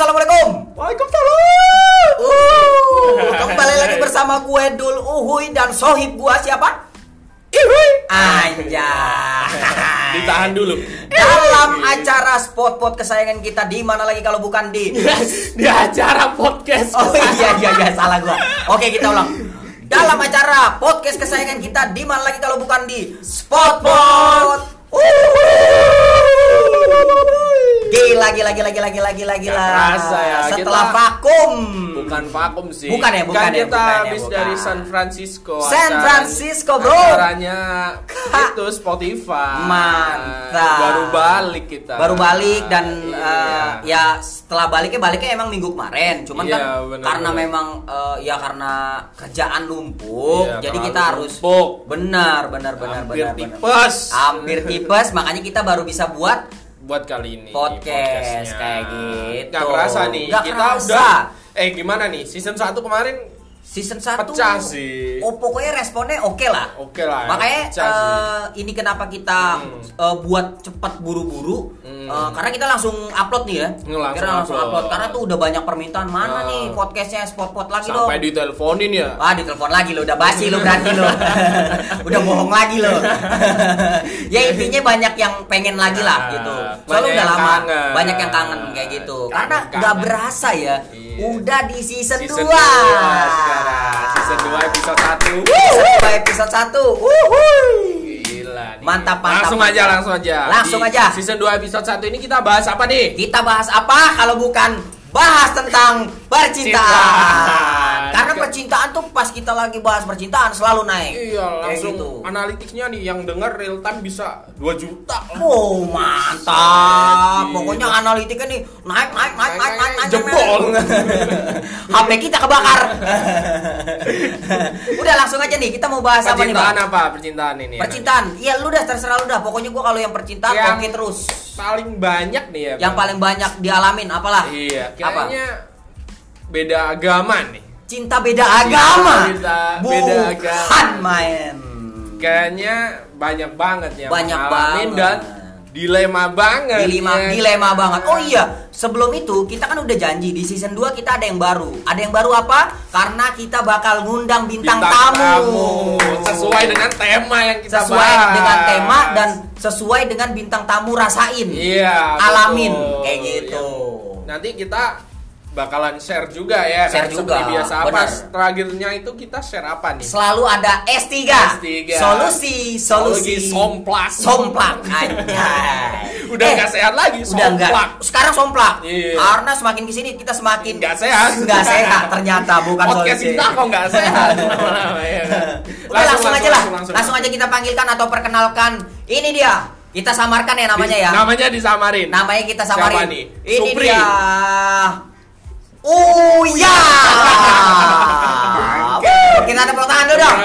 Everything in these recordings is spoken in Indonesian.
Assalamualaikum. Waalaikumsalam. Uh, kembali lagi bersama gue Dul Uhuy dan sohib gue siapa? Ihui. Anjay. Ditahan dulu. Dalam acara spot-pot kesayangan kita di mana lagi kalau bukan di Di acara podcast. Oh iya iya iya salah gua. Oke kita ulang. Dalam acara podcast kesayangan kita di mana lagi kalau bukan di Spotpot. Gila gila gila gila gila gila gila. Kerasa ya, Setelah kita- vakum. Bukan vakum sih. Bukan ya, bukan Kan ya, kita bukan ya, habis bukan. dari San Francisco. San Francisco, bro. Acaranya itu Spotify. Mantap. Baru balik kita. Baru balik dan Iya. eh, ya setelah baliknya baliknya emang minggu kemarin. Cuman Iya, kan bener, karena bener. memang eh, ya karena kerjaan numpuk, Iya, jadi kita harus numpuk. benar benar benar Hampir benar. benar. tipes. Hampir tipes, makanya kita baru bisa buat buat kali ini Podcast, kayak gitu. Nggak kerasa nih Nggak kita kerasa. udah eh gimana nih season 1 kemarin season 1 Pecah sih. Oh, pokoknya responnya oke lah. Oke lah, ya, Makanya eh, ini kenapa kita Hmm. eh, buat cepat buru-buru Hmm. eh, karena kita langsung upload nih ya. Langsung Kita langsung upload. upload karena tuh udah banyak permintaan mana Ah. nih podcastnya spot-pot lagi dong. sampai diteleponin ya Wah, ditelepon lagi lo, udah basi lo berarti lo. udah bohong lagi lo. ya intinya banyak yang pengen lagi lah Nah, gitu. Soalnya udah lama, kangen. banyak yang kangen kayak gitu. Karena nggak berasa ya, Iya. Udah di season, season 2. 2 sekarang season 2 episode 1 Season 2 episode 1. Wuhuy. Gila nih. Mantap, mantap, Langsung mantap. aja, langsung aja. Langsung Di aja. Season 2 episode 1 ini kita bahas apa nih? Kita bahas apa kalau bukan bahas tentang percintaan. Cintaan. Karena percintaan tuh pas kita lagi bahas percintaan selalu naik. Iya, langsung gitu. analitiknya nih yang denger real time bisa 2 juta. Oh mantap, Gila. pokoknya analitiknya nih naik naik naik naik naik naik Jempol. HP kita kebakar. Udah langsung aja nih kita mau bahas apa nih Percintaan apa? Percintaan ini. Percintaan, iya lu dah terserah lu dah. Pokoknya gua kalau yang percintaan oke terus. Paling banyak nih ya. Yang Bang. paling banyak dialamin apalah? Iya, Apa? Beda agama nih. Cinta beda agama. beda- beda Bukan agama. main. Kayaknya banyak banget ya Banyak banget. dan dilema banget. Dilema, ya. dilema banget. Oh iya, sebelum itu kita kan udah janji di season 2 kita ada yang baru. Ada yang baru apa? Karena kita bakal ngundang bintang, tamu. sesuai dengan tema yang kita sesuai bahas. dengan tema dan sesuai dengan bintang tamu rasain. iya alamin betul. kayak gitu. Yang nanti kita bakalan share juga ya Share kan? juga, seperti biasa apa benar. terakhirnya itu kita share apa nih Selalu ada S3. S3. Solusi, solusi. Solusi somplak. Somplak anjay. udah Eh, nggak sehat lagi Udah enggak. somplak Sekarang somplak. Iya. Karena semakin ke sini kita semakin nggak sehat Nggak sehat ternyata bukan podcast solusi. kita kok nggak sehat lama-lama, ya kan? Udah langsung, aja lah. Langsung, aja kita panggilkan atau perkenalkan. Ini dia. Kita samarkan ya namanya ya. namanya disamarin Namanya kita samarin. Siapa nih? Ini Supri. dia. Uya. Wuh, kita ada tangan dulu dong.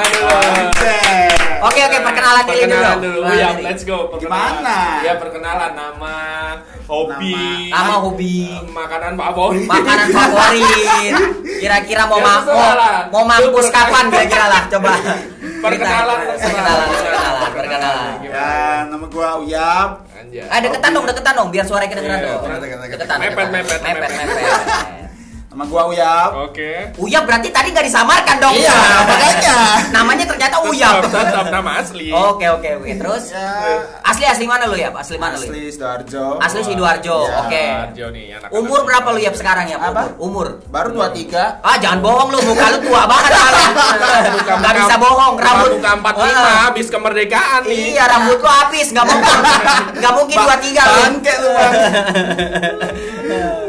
Oke oke perkenalan diri dulu. perkenalan dulu ya let's go perkenalan. Gimana? ya perkenalan nama hobi Nama hobi. makanan favorit Makanan favorit. Kira-kira mau Ya, mau, mau mampus kapan kira-kira lah coba. Perkenalan. Perkenalan, perkenalan, perkenalan. Ya, nama gua Uyap. Anjay. Eh deketan dong, deketan dong biar suaranya kedengeran dong. deketan, deketan, Deketan, mepet, mepet, mepet, mepet. Nama gua Uyap. oke Uyap berarti tadi nggak disamarkan dong. Iya, makanya. Namanya ternyata Uyap. tetap tetap nama asli Oke oke oke. Terus Ya, asli asli mana lu ya? Asli mana lu? asli Sidoarjo. Asli Sidoarjo. Ya. Oke. Arjo nih anak Umur berapa lu ya sekarang ya? Apa? Umur. Baru 23. Ah jangan bohong lu, muka lu tua banget malah. Gak bisa bohong, rambut buka 45 Ah. habis kemerdekaan nih Iya rambut lu habis, nggak mungkin, nggak mungkin dua tiga lu. Bangke lu, Bang.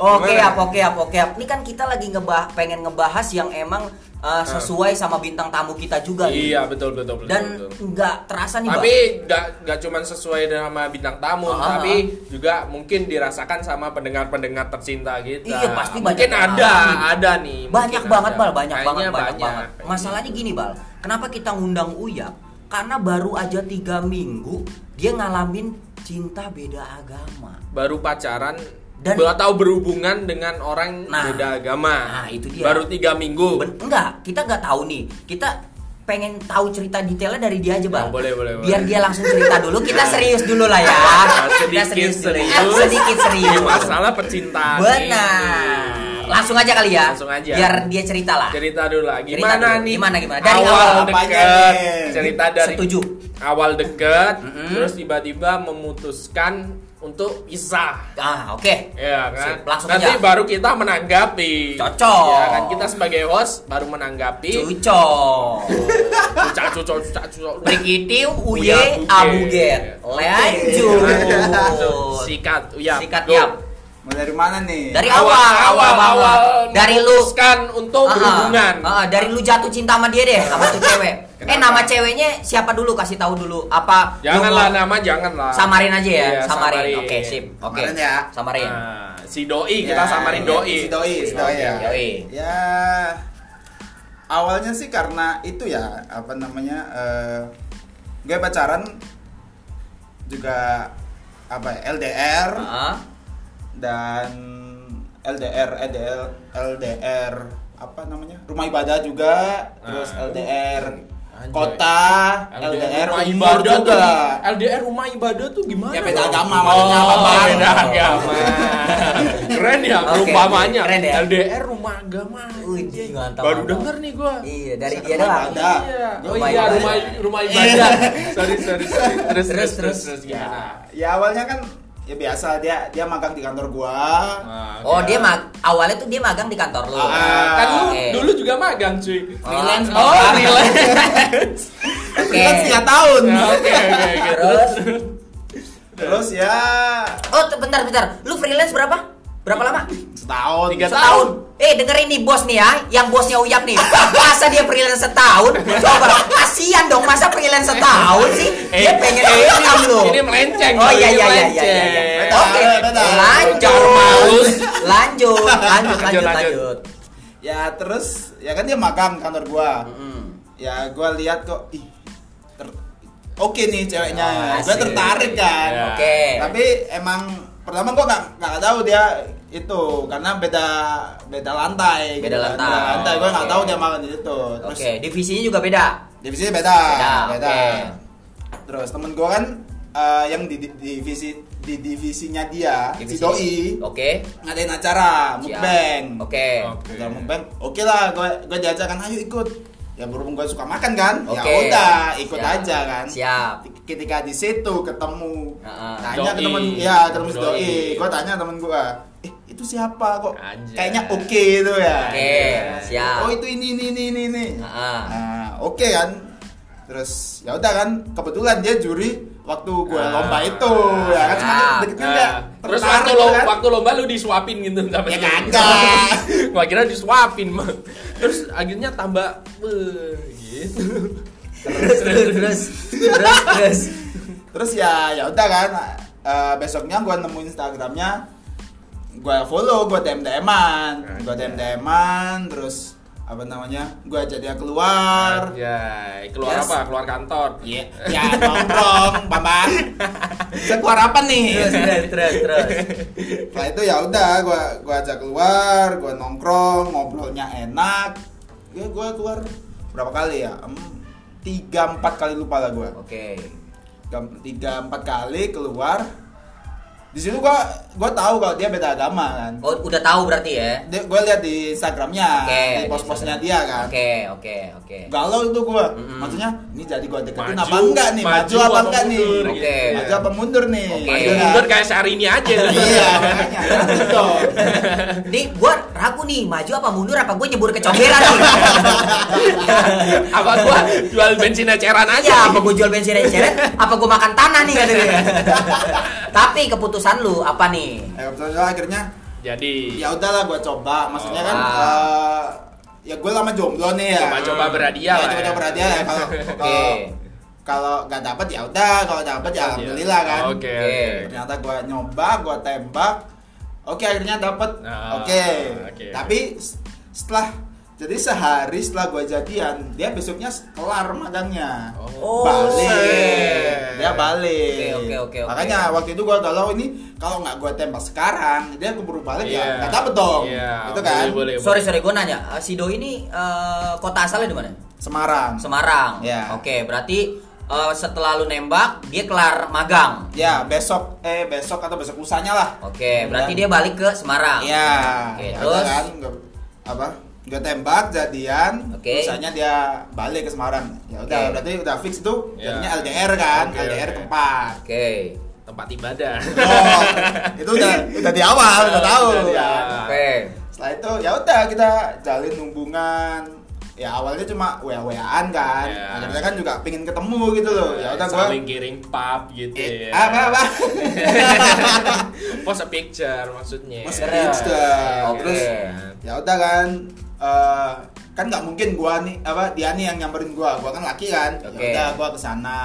Oke Gimana? ya, oke ya, oke ya. Ini kan kita lagi ngebah, pengen ngebahas yang emang uh, sesuai sama bintang tamu kita juga nih. iya betul betul betul Dan nggak terasa nih, tapi nggak nggak cuma sesuai sama bintang tamu Ah. tapi juga mungkin dirasakan sama pendengar-pendengar tercinta kita Iya, pasti mungkin banyak yang ada ngalamin. ada nih Banyak mungkin banget, ada. Bal, banyak banget, Kayaknya banyak banget. Masalahnya gini, Bal. Kenapa kita ngundang Uyap? Karena baru aja tiga minggu dia ngalamin cinta beda agama. baru pacaran Dan- atau berhubungan dengan orang Nah. beda agama Nah, itu dia. baru tiga minggu Ben- enggak, kita nggak tahu nih. Kita pengen tahu cerita detailnya dari dia aja bang. Oh, boleh, boleh, Biar boleh. dia langsung cerita dulu. Kita serius dulu lah ya. Nah, Kita sedikit serius dulu. serius. Eh, Sedikit serius. Ini masalah percintaan. Benar. Langsung aja kali ya. Langsung aja. Biar dia cerita lah. Cerita dulu lah. Cerita Gimana dulu. nih? Gimana, gimana? Dari awal awal deket. Cerita dari Setuju. awal deket, Mm-mm. terus tiba-tiba memutuskan untuk pisah. Ah, oke. Ya kan? Sip, langsung Nanti aja. baru kita menanggapi. Cocok. Ya kan kita sebagai host baru menanggapi. Cucok. Cucak cucok cucak cucok. Uya Uye Buget. Abuget. Lanjut. Sikat Uya. Sikat Go. Mau dari mana nih? Dari awal awal banget. awal dari lu memutuskan untuk Ah, berhubungan. ah, ah, dari lu jatuh cinta sama dia deh sama tuh cewek. Eh Kenapa? nama ceweknya siapa dulu kasih tahu dulu apa? Janganlah nama janganlah. Samarin aja ya, Iya, samarin. Oke, sip. Oke. Samarin ya. Samarin. Nah, si doi kita Ya, samarin ya, doi. Si doi, si doi ya. Yoi. Ya awalnya sih karena itu ya apa namanya eh gue pacaran juga apa ya, LDR Ah, dan LDR LDR LDR apa namanya rumah ibadah juga terus Nah. LDR Anjay. kota LDR, rumah umur ibadah juga tuh, LDR rumah ibadah tuh gimana? Ya, beda agama, maksudnya apa, Oh, Bang? beda agama. Keren ya Oke, perumpamanya. keren ya. LDR rumah agama. Mantap, Baru denger nih gua. Iya, dari Rumah dia doang. Iya. Oh Rumah iya ibadah. rumah rumah ibadah. sorry sorry sorry. Terus terus terus terus ya, gimana? ya awalnya kan ya biasa dia dia magang di kantor gua Nah, Oh, oke. dia mag awalnya tuh dia magang di kantor lu. Ah, kan lu dulu juga magang cuy. freelance Oh, magang. freelance. Oke. freelance tiga tahun Ya, Oke oke oke. Terus terus ya Oh, bentar bentar. Lu freelance berapa? Berapa lama? setahun Tiga Setahun. Eh, dengerin nih bos nih ya, yang bosnya Uyap nih. Masa dia freelance setahun? Coba, kasihan dong masa freelance setahun sih? Dia pengen eh, income ini, loh. ini melenceng. Oh iya ini iya iya iya melenceng. iya. iya. Oke, lanjut. Lanjut, lanjut, lanjut, Lanjut, ya terus ya kan dia magang kantor gua Mm. ya gua lihat kok ih ter- oke nih ceweknya Oh, gua tertarik kan Ya. Oke. tapi emang pertama gua nggak nggak tahu dia itu karena beda beda lantai Beda gitu kan. lantai. beda lantai gua nggak Oke. tahu dia makan di situ terus Oke, divisinya juga beda. divisinya beda Beda, beda, oke. terus temen gua kan eh, yang di, di- divisi di divisinya dia si Divisi. doi Oke. ngadain acara mukbang Oke. Oke. acara mukbang oke lah gue gue diajarkan ayo ikut ya berhubung gue suka makan kan ya Oke. udah ikut Siap. aja kan Siap. ketika di situ ketemu Heeh. tanya ke temen ya ketemu si Doi. doi gue tanya temen gue eh itu siapa kok Anjay. kayaknya oke itu ya Oke, siap. oh itu ini ini ini ini, ini. Heeh. nah oke kan terus ya udah kan kebetulan dia juri waktu gue Ah. lomba itu ya kan cuma Siap. dikit Nah, nggak terus waktu lo kan. waktu lomba lu disuapin gitu sama Ya kagak. Gua kira disuapin, Bang. Terus akhirnya tambah gitu. Terus terus terus terus terus. terus ya ya udah kan eh, besoknya gue nemu instagramnya gue follow gue dm dman gue dm dman terus apa namanya gue ajak dia keluar Anjay, keluar Yes. apa? Keluar kantor. Iya, ya nongkrong, bambang. Keluar apa nih? Terus terus terus. Setelah itu ya udah, gua gua ajak keluar, gua nongkrong, ngobrolnya enak. Ya gua keluar berapa kali ya? Tiga empat kali lupa lah gua. Oke. Tiga- Tiga empat kali keluar. Di situ gua gua tahu kalau dia beda agama kan. Oh, udah tahu berarti ya? Dia, gua lihat di Instagramnya, Oke. di pos-posnya dia kan. Oke, oke, oke. Galau itu gua. Mm-mm. Maksudnya ini jadi gua deketin Maju, apa enggak nih? Maju, maju apa apa enggak nih? Oke. gitu. Maju apa mundur nih? Oke. Maju Iya mundur kayak sehari ini aja. Iya, makanya. Nih, gua ragu nih, maju apa mundur apa gua nyebur ke comberan nih. apa gua jual bensin eceran aja? Ya, apa gua jual bensin aja ceret? Apa gua makan tanah nih kata dia. Tapi keputusan lu apa nih? Eh, kebetulan akhirnya Jadi ya udahlah gua coba. Maksudnya kan Ah. eh, ya gue lama jomblo nih ya. Coba-coba berhadiah Ya, lah coba-coba ya. berhadiah ya. Kalau kalau kalau nggak dapat ya udah, kalau dapat ya alhamdulillah kan. Oke. Oke. oke. Ternyata gua nyoba, gua tembak. Oke, akhirnya dapat. Nah, Oke. oke. Tapi s- setelah jadi sehari setelah gue jadian dia besoknya kelar magangnya Oh, balik dia balik Oke, oke, oke, oke. makanya waktu itu gue galau ini kalau nggak gue tembak sekarang dia keburu balik Iya. ya nggak dapet dong Iya, itu kan boleh, boleh. Sorry sorry gue nanya, eh, si Doi ini eh, kota asalnya di mana? Semarang Semarang. Ya. Oke, berarti eh, setelah lu nembak dia kelar magang. ya besok eh besok atau besok usahanya lah Oke, berarti dia balik ke Semarang. Iya. Oke, Ya terus kan apa? Gue tembak jadian, Oke. usahanya dia balik ke Semarang. Ya udah, Oke. berarti udah fix itu Ya. jadinya LDR kan, Oke, LDR oke. tempat. Oke. tempat ibadah. Oh, itu udah udah di awal, udah tahu. Udah ya. Oke. Setelah itu ya udah kita jalin hubungan. Ya awalnya cuma wa-waan kan. Ya. Akhirnya kan juga pingin ketemu gitu loh. Ya udah gua saling kirim pap gitu Eh, ya. apa apa? Post a picture maksudnya. Mas Keren. Insta. Oke. Terus ya udah kan eh, kan nggak mungkin gua nih apa dia nih yang nyamperin gua gua kan laki kan ya udah gua ke sana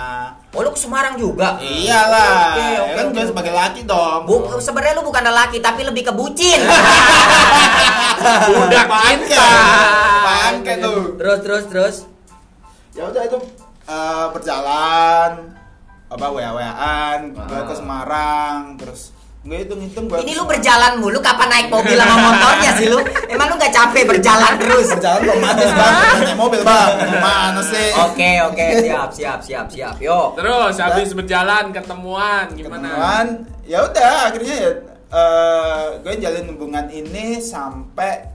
Oh, lu ke Semarang juga? iyalah Oke, ya oke, kan oke, gua sebagai laki dong Bu, sebenarnya lu bukan laki tapi lebih ke bucin. Udah Pangke. kita. Pangke tuh terus terus terus. ya udah itu eh, berjalan apa wa waan gua Ah. ke Semarang terus gue hitung hitung gua Ini lu berjalan mulu kapan naik mobil sama motornya sih lu? Emang lu gak capek berjalan terus? berjalan romantis bang naik mobil bang gimana sih Oke oke siap siap siap siap yo. Terus habis berjalan ketemuan gimana? ketemuan ya udah akhirnya ya eh, gue jalin hubungan ini sampai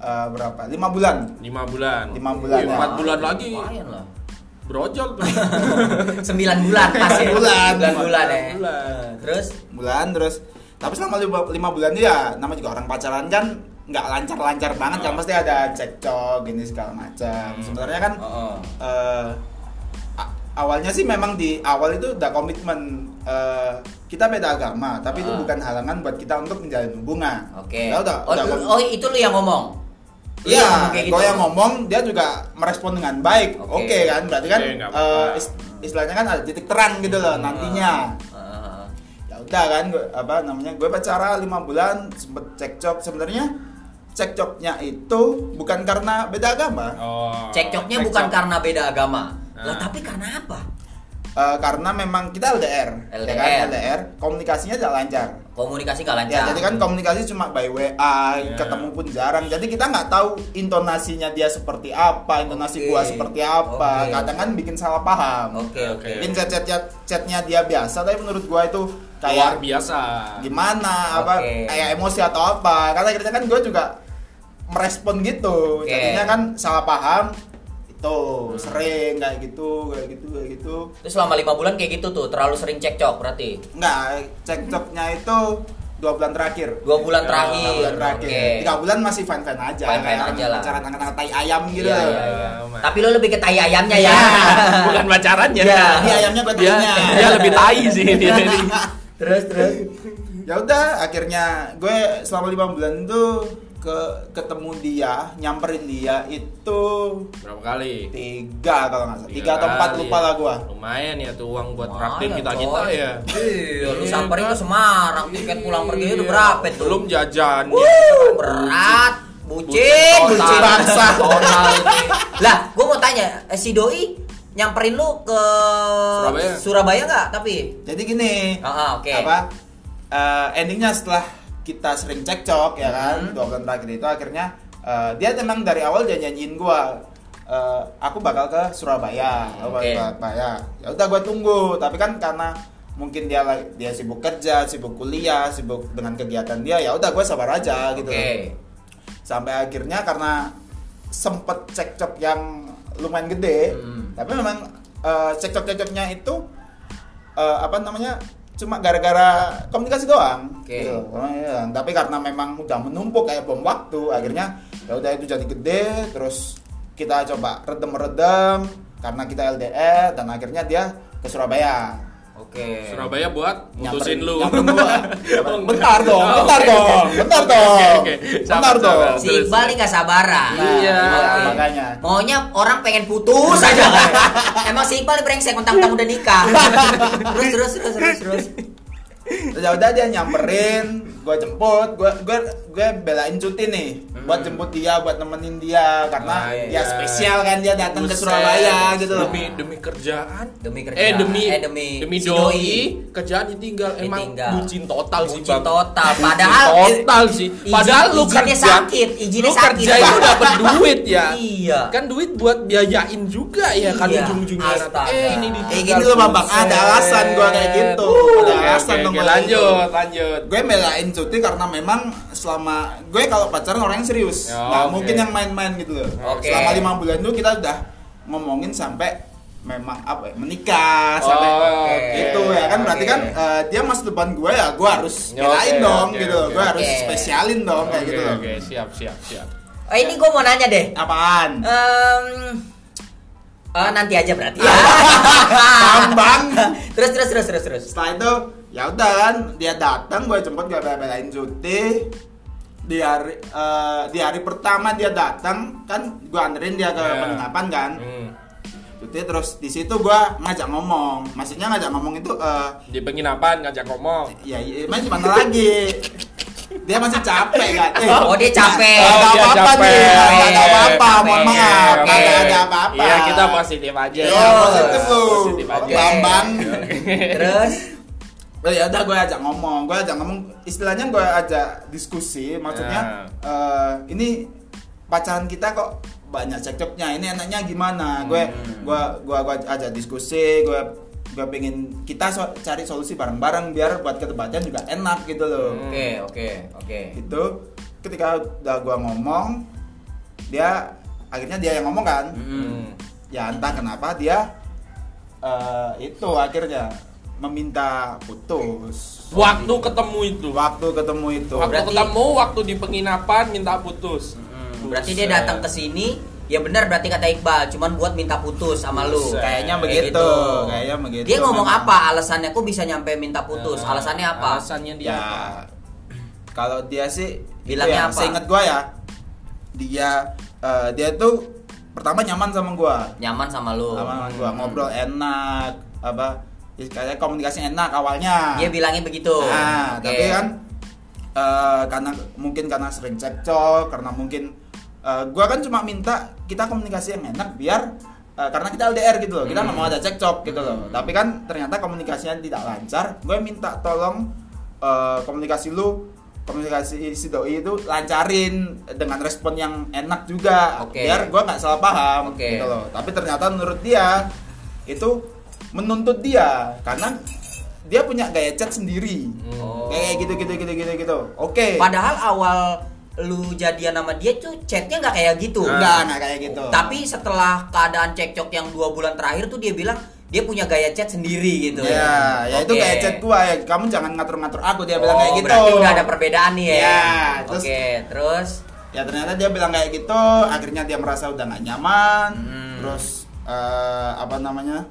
eh, berapa lima bulan Lima bulan. Lima bulan, Ih, ya. Empat bulan lagi. Lumayan lah. Brojol tuh. Sembilan bulan pas ya. Bulan. Sembilan bulan ya. Bulan. Terus bulan terus tapi selama lima, lima bulan itu ya nama juga orang pacaran kan nggak lancar-lancar banget kan Oh. pasti ada cekcok gini segala macam Hmm. sebenarnya kan Oh, oh. eh, awalnya sih memang di awal itu udah komitmen eh, kita beda agama tapi itu Ah. bukan halangan buat kita untuk menjalin hubungan Oke. Ya udah, oh, udah oh, itu lu yang ngomong. Iya, gue gitu? yang ngomong dia juga merespon dengan baik. Oke. Oke kan, berarti kan nggak apa-apa. eh, is- istilahnya kan ada titik terang gitu loh nantinya. Ah, ah, ah. Ya udah kan, gue apa namanya? Gue pacaran lima bulan, sempet cekcok. Sebenarnya cekcoknya itu bukan karena beda agama, Oh. Cekcoknya cekcok. bukan karena beda agama. Lah Ah. tapi karena apa? Eh, karena memang kita LDR, ya LDR. kan? LDR, komunikasinya tidak lancar. Komunikasi nggak lancar. Ya, jadi kan komunikasi cuma by WA, Ya. ketemu pun jarang. Jadi kita nggak tahu intonasinya dia seperti apa, intonasi Oke. gua seperti apa. Oke. Kadang kan bikin salah paham. Oke oke. Oke. Mungkin chat chatnya chatnya dia biasa, tapi menurut gua itu luar kayak biasa. gimana, apa Oke. kayak emosi atau apa. Karena akhirnya kan gua juga merespon gitu. Oke. Jadinya kan salah paham itu Hmm. sering kayak gitu, kayak gitu, kayak gitu. Terus selama lima bulan kayak gitu tuh, terlalu sering cekcok berarti. Enggak, cekcoknya itu dua bulan terakhir. Dua bulan Ya, terakhir. Tiga bulan terakhir. Oke. Tiga bulan masih fine fine aja. Fine-fine Kayak aja lah. Pacaran angkat tai ayam gitu. Iya, iya, iya. Mas. Tapi lo lebih ke tai ayamnya ya. Bukan pacarannya. Iya. Ini ayamnya gue Dia, tanya. dia lebih tai sih dia ini. terus terus. ya udah, akhirnya gue selama lima bulan itu ke ketemu dia, nyamperin dia itu Berapa kali? tiga kalau nggak salah, tiga atau empat kali lupa lah gue. Lumayan ya tuh uang buat traktir kita kita ya. Iya, lu Iya, samperin kan? ke Semarang, tiket pulang pergi udah Iya. berapa tuh? Belum jajan. Wuh, berat. Bucin, Bucin bangsa. Lah, gua mau tanya, eh, si Doi nyamperin lu ke Surabaya. Surabaya nggak? Tapi Jadi gini, Ah, ah, oke. apa eh, endingnya setelah kita sering cekcok ya kan, Hmm. dua bulan terakhir itu akhirnya eh, dia memang dari awal dia nyanyiin gue, eh, aku bakal ke Surabaya, aku bakal Oke. ke Surabaya. Ya udah gue tunggu, tapi kan karena mungkin dia lagi- dia sibuk kerja, sibuk kuliah, sibuk dengan kegiatan dia, ya udah gue sabar aja gitu. Sampai akhirnya karena sempet cekcok yang lumayan gede, Hmm. tapi memang eh, cekcok-cekcoknya itu eh, apa namanya cuma gara-gara komunikasi doang. Oke. Gitu. Oh, iya. Tapi karena memang udah menumpuk kayak bom waktu, akhirnya ya udah itu jadi gede, terus kita coba redem-redem karena kita LDR dan akhirnya dia ke Surabaya. Oke. Surabaya buat mutusin lu. gua. Oh, bentar dong, bentar dong, bentar dong, bentar dong. Si Iqbal nih gak sabaran. Nah, Iya. Makanya. Maunya orang pengen putus aja kan. Emang si Iqbal brengsek mentang-mentang udah nikah. terus terus terus terus terus. Terus ya udah dia nyamperin gue jemput gue gue gue belain cuti nih buat jemput dia buat nemenin dia karena Ah, iya. dia spesial kan dia datang ke. Surabaya gitu loh Demi demi kerjaan. Demi kerjaan. Eh demi Eh, demi demi doi, doi. kerjaan ditinggal. Emang Ditinggal. bucin total sih, Bucin Bang. total. Bucin Padahal total sih. izin- Padahal lu kerja sakit, izinnya lu sakit. kerja itu dapat duit ya. Iya. Kan duit buat biayain juga ya kan Iya. ujung-ujungnya. Astaga. Eh ini Eh, ditinggal. kayak gitu loh Bambang ada alasan gue kayak gitu Uh, ada alasan dong kayak lanjut, gitu. lanjut. gue belain cuti karena memang selama gue kalau pacaran orang yang serius Ya, nggak oke. mungkin yang main-main gitu loh Oke. selama lima bulan itu kita udah ngomongin sampai memang apa ya, menikah sampai Oh, oke. itu ya kan berarti Oke. kan eh, dia masa depan gue ya gue harus belain oke, dong oke, gitu loh oke. gue harus spesialin dong kayak gitu loh Oke, siap, siap, siap. Eh, ini gue mau nanya deh. apaan Em, eh, nanti aja berarti ya. Bambang terus terus terus terus terus. setelah itu ya udah kan dia datang gue jemput gue belain cuti di hari eh, di hari pertama dia datang kan gue anterin dia ke Ya. penginapan kan Hmm. cuti terus di situ gue ngajak ngomong maksudnya ngajak ngomong itu eh, Di penginapan ngajak ngomong. ya iya emang gimana lagi dia masih capek kan eh, Oh, dia capek. nggak Oh, dia apa-apa capek. nih nggak ada Capek, apa-apa mohon maaf nggak ada apa-apa Iya, kita positif aja. Iya, Oh, positif lu Positif aja. Oke. Bambang Terus Oh ya udah gue ajak ngomong, gue ajak ngomong. Istilahnya gue ajak diskusi, maksudnya eh, ini pacaran kita kok banyak cekcoknya, ini enaknya gimana? Gue gue gue gue ajak diskusi, gue gue pengen kita so- cari solusi bareng-bareng biar buat ke depannya juga enak gitu loh. oke oke oke. Itu ketika udah gue ngomong, dia akhirnya dia yang ngomong kan, Hmm. ya entah kenapa dia eh, itu akhirnya meminta putus. Waktu ketemu itu. waktu ketemu itu Waktu Berarti- ketemu, waktu di penginapan minta putus. Hmm, berarti dia datang ke sini ya benar berarti kata Iqbal cuman buat minta putus sama lu Buset. kayaknya Kayak begitu gitu. kayaknya begitu dia ngomong memang. apa alasannya kok bisa nyampe minta putus Nah, alasannya apa Alasannya dia ya apa? kalau dia sih Bilangnya ya, apa? seinget gua ya dia eh, dia tuh pertama nyaman sama gua nyaman sama lu sama gua ngobrol enak apa ya, kayak komunikasi enak awalnya dia bilangnya begitu Nah, Oke. tapi kan eh, karena mungkin karena sering cekcok, karena mungkin eh, gua kan cuma minta kita komunikasi yang enak biar eh, karena kita LDR gitu loh, kita nggak mau ada cekcok gitu loh. Tapi kan ternyata komunikasinya tidak lancar. Gue minta tolong eh, komunikasi lu komunikasi si doi itu lancarin dengan respon yang enak juga Oke. biar gua nggak salah paham Oke. gitu loh tapi ternyata menurut dia itu menuntut dia karena dia punya gaya chat sendiri. Oh. kayak gitu gitu gitu gitu gitu. Oke. Padahal awal lu jadian sama dia tuh chatnya nggak kayak gitu. Enggak enggak kayak gitu. Tapi setelah keadaan cekcok yang dua bulan terakhir tuh dia bilang dia punya gaya chat sendiri gitu. Ya ya itu gaya chat gua ya. Kamu jangan ngatur-ngatur aku dia bilang Oh, kayak gitu. berarti udah ada perbedaan nih ya, Ya, terus- oke terus? Ya ternyata dia bilang kayak gitu. Akhirnya dia merasa udah nggak nyaman. Hmm. terus eh, apa namanya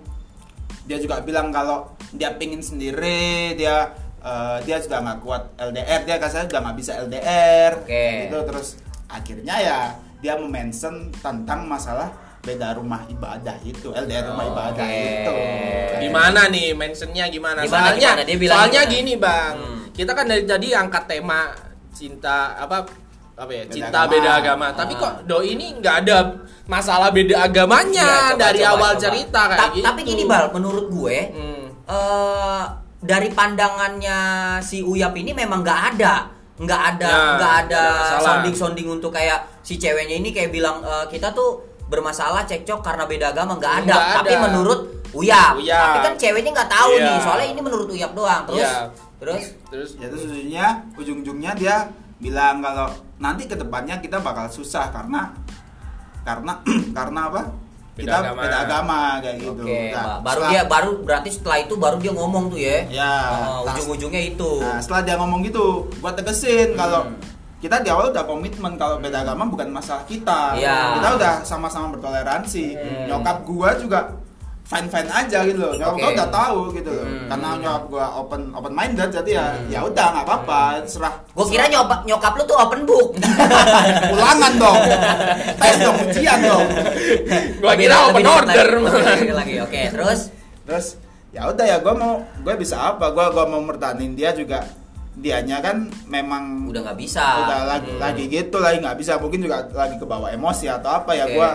dia juga bilang kalau dia pingin sendiri dia eh, dia sudah nggak kuat LDR dia katanya sudah nggak bisa LDR Oke. gitu terus akhirnya ya dia mention tentang masalah beda rumah ibadah itu LDR rumah ibadah Oke. itu Di mana nih mentionnya gimana? Gimana, soalnya gimana? Dia bilang soalnya gimana? gini bang, Hmm. kita kan dari tadi angkat tema cinta apa apa ya Beda cinta agama. beda agama. Tapi Ah. kok doi ini nggak ada masalah beda agamanya Iya, coba, dari coba, awal coba. cerita kayak Ta- gitu. tapi gini bal menurut gue Hmm. eh dari pandangannya si Uyap ini memang nggak ada nggak ada Ya, nggak ada nggak ada sounding sounding untuk kayak si ceweknya ini kayak bilang "Eh, kita tuh bermasalah cekcok karena beda agama nggak ada. Nggak tapi ada. menurut Uyap. Uyap. tapi kan ceweknya nggak tahu Iya. nih soalnya ini menurut Uyap doang terus Iya. terus Terus ya terus ujungnya ujung-ujungnya dia bilang kalau nanti ke depannya kita bakal susah karena karena karena apa? Beda kita agama. beda agama kayak gitu. Oke Nah, ba- baru setelah- dia baru berarti setelah itu baru dia ngomong tuh ya? Ya. Nah, ujung-ujungnya itu. nah, setelah dia ngomong gitu gua tegesin kalau Hmm. kita di awal udah komitmen kalau beda agama bukan masalah kita. Iya. kita udah sama-sama bertoleransi. Hmm. nyokap gua juga fine fine aja gitu loh. Nyokap Oke. gua udah tahu gitu loh. Hmm. karena nyokap gua open open minded jadi ya ya udah nggak apa-apa serah. Gue kira nyokap nyokap lu tuh open book. Ulangan dong. Tes dong ujian dong. Gua Lebih- kira lebih open order. lagi, oke terus? Terus ya udah ya gue mau gue bisa apa? Gue gua mau mertahanin dia juga. Dianya kan memang udah nggak bisa. udah lagi Hmm. lagi gitu lagi nggak bisa. Mungkin juga lagi kebawa emosi atau apa ya. Oke. gua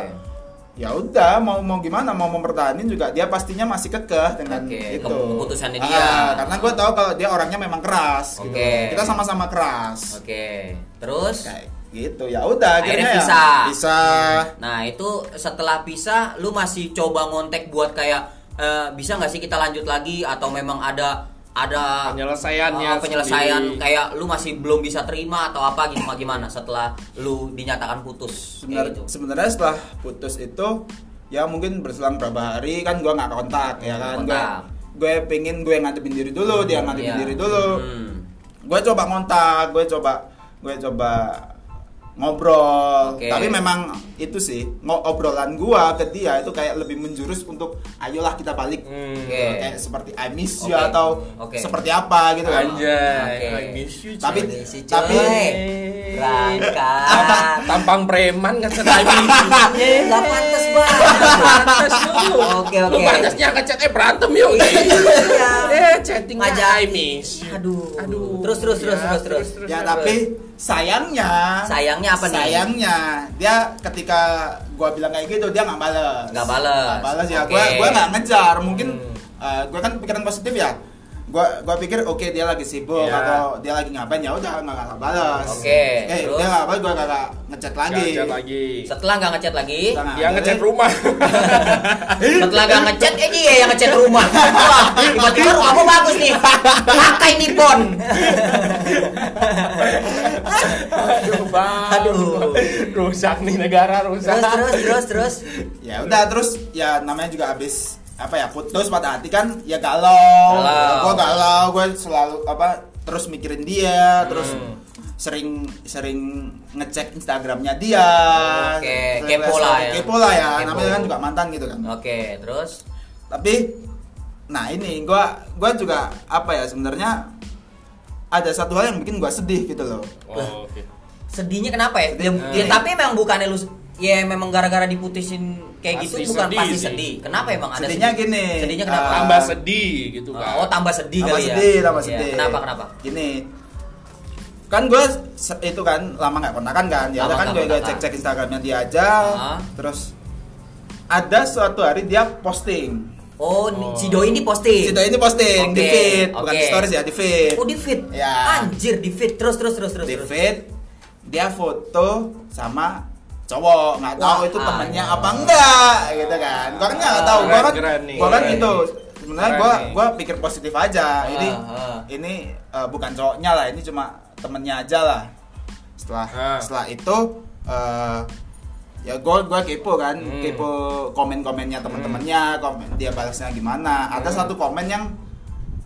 ya udah mau mau gimana mau mempertahankan juga dia pastinya masih kekeh dengan Oke, itu keputusannya Ah, dia. karena gue tahu kalau dia orangnya memang keras gitu. Oke. kita sama-sama keras oke terus kayak gitu ya udah Akhirnya akhirnya ya pisah. pisah Nah itu setelah pisah, lu masih coba ngontek buat kayak eh, bisa nggak sih kita lanjut lagi atau memang ada ada Penyelesaiannya eh, penyelesaian sendiri. kayak lu masih belum bisa terima atau apa gitu gimana setelah lu dinyatakan putus Sebenar- gitu. sebenarnya setelah putus itu ya mungkin berselang beberapa hari kan gua nggak kontak ya kan gue Kontak. gue pengen gue ngadepin diri dulu dia ngadepin Iya. diri dulu Hmm. gue coba ngontak gue coba gue coba ngobrol Oke. tapi memang itu sih ngo- obrolan gua ke dia itu kayak lebih menjurus untuk ayolah kita balik Hmm. Oke. kayak seperti I miss you Oke. atau Oke. seperti apa gitu kan Anjay, Oke. I miss you, Tapi- coy. Si tapi- tampang preman kan I miss you. Eh, nggak pantas banget. Pantes lu. Oke, Lu oke. pantasnya ngechat eh berantem yuk. Iya. Eh chatting Ngajak. I miss you. Aduh. Aduh. Terus terus terus Ya, terus terus. ya tapi sayangnya Sayangnya apa nih? sayangnya dia ketika gua bilang kayak gitu dia nggak balas Nggak bales. Nggak balas ya Oke. gua gua nggak ngejar mungkin Hmm. eh, gua kan pikiran positif ya gua gua pikir oke dia lagi sibuk Iya. atau dia lagi ngapain ya udah nggak nggak balas Oke, eh terus? dia nggak balas gua nggak ngechat lagi lagi. Setelah nggak ngechat lagi, Setelah Dia ngechat rumah. setelah nggak ngechat, eh dia yang ngechat rumah. Wah, tiba-tiba rumahmu bagus nih. Pakai Nippon. Aduh, bang. Aduh. Rusak nih negara rusak. Terus terus terus terus. ya udah terus ya namanya juga habis apa ya putus pada hati kan ya galau, Galau. gue galau gue selalu apa terus mikirin dia terus Hmm. sering sering ngecek Instagramnya dia Oke, Sering kepo lah ya. kepo lah ya Kepo. namanya kan juga mantan gitu kan Oke, terus tapi nah ini gue gua juga apa ya sebenarnya ada satu hal yang bikin gue sedih gitu loh Oh, oke. sedihnya kenapa ya? Ya, Sedih. ya, tapi memang bukannya lu ya memang gara-gara diputusin kayak Pasti gitu bukan sedih pasti sih. sedih. Kenapa emang ada Sedihnya sedih? gini, Sedihnya kenapa? uh, Tambah sedih gitu kan. oh, tambah sedih tambah kali ya. sedih tambah Iya, sedih Kenapa kenapa? gini kan gue itu kan lama nggak kontakan kan ya Lama kan gue kontakan. cek cek instagramnya dia aja Ah. terus ada suatu hari dia posting Oh, Oh. si Doi ini posting. si Doi ini posting di Oke, feed bukan di stories ya di feed Oh, di feed. Ya. Anjir, di feed. Terus terus terus terus. di feed dia foto sama cowok nggak tahu itu ah. temennya apa enggak gitu kan gua kan nggak tahu gua kan Keren nih, gua kan keren itu nih. sebenarnya gua gua pikir positif aja ini ah. ini eh, bukan cowoknya lah ini cuma temennya aja lah setelah Ah. setelah itu eh, ya gua gua kepo kan Hmm. kepo komen komennya teman-temannya komen dia balasnya gimana ada Hmm. satu komen yang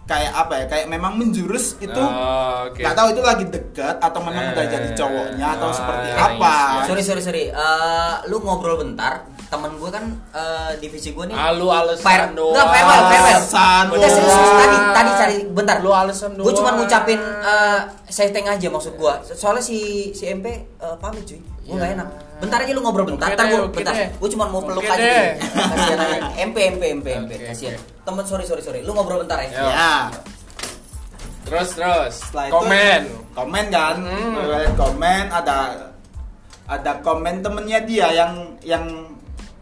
kayak apa ya kayak memang menjurus itu Oh, oke. nggak tahu itu lagi dekat atau memang Eh, udah jadi cowoknya atau ah, seperti nice, apa ya. Sorry sorry sorry. Eh, lu ngobrol bentar. Temen gue kan eh, divisi gue nih. Ah, lu alasan Fire, doang. Enggak, farewell, farewell. Alasan Udah serius, serius. doang. tadi tadi cari bentar. Lu alasan Gue cuma doang. ngucapin eh setting aja maksud gue. Soalnya si si MP eh, pamit cuy. Gue gak Iya. enak. Bentar aja lu ngobrol bentar. Oke Ntar deh, gue bentar. Gue cuma mau peluk aja. Kasihan aja. MP MP MP MP. Kasihan. Temen sorry sorry sorry. Lu ngobrol bentar ya. Yo. ya Terus terus. setelah itu Komen. komen kan Hmm. Komen ada ada komen temennya dia yang yang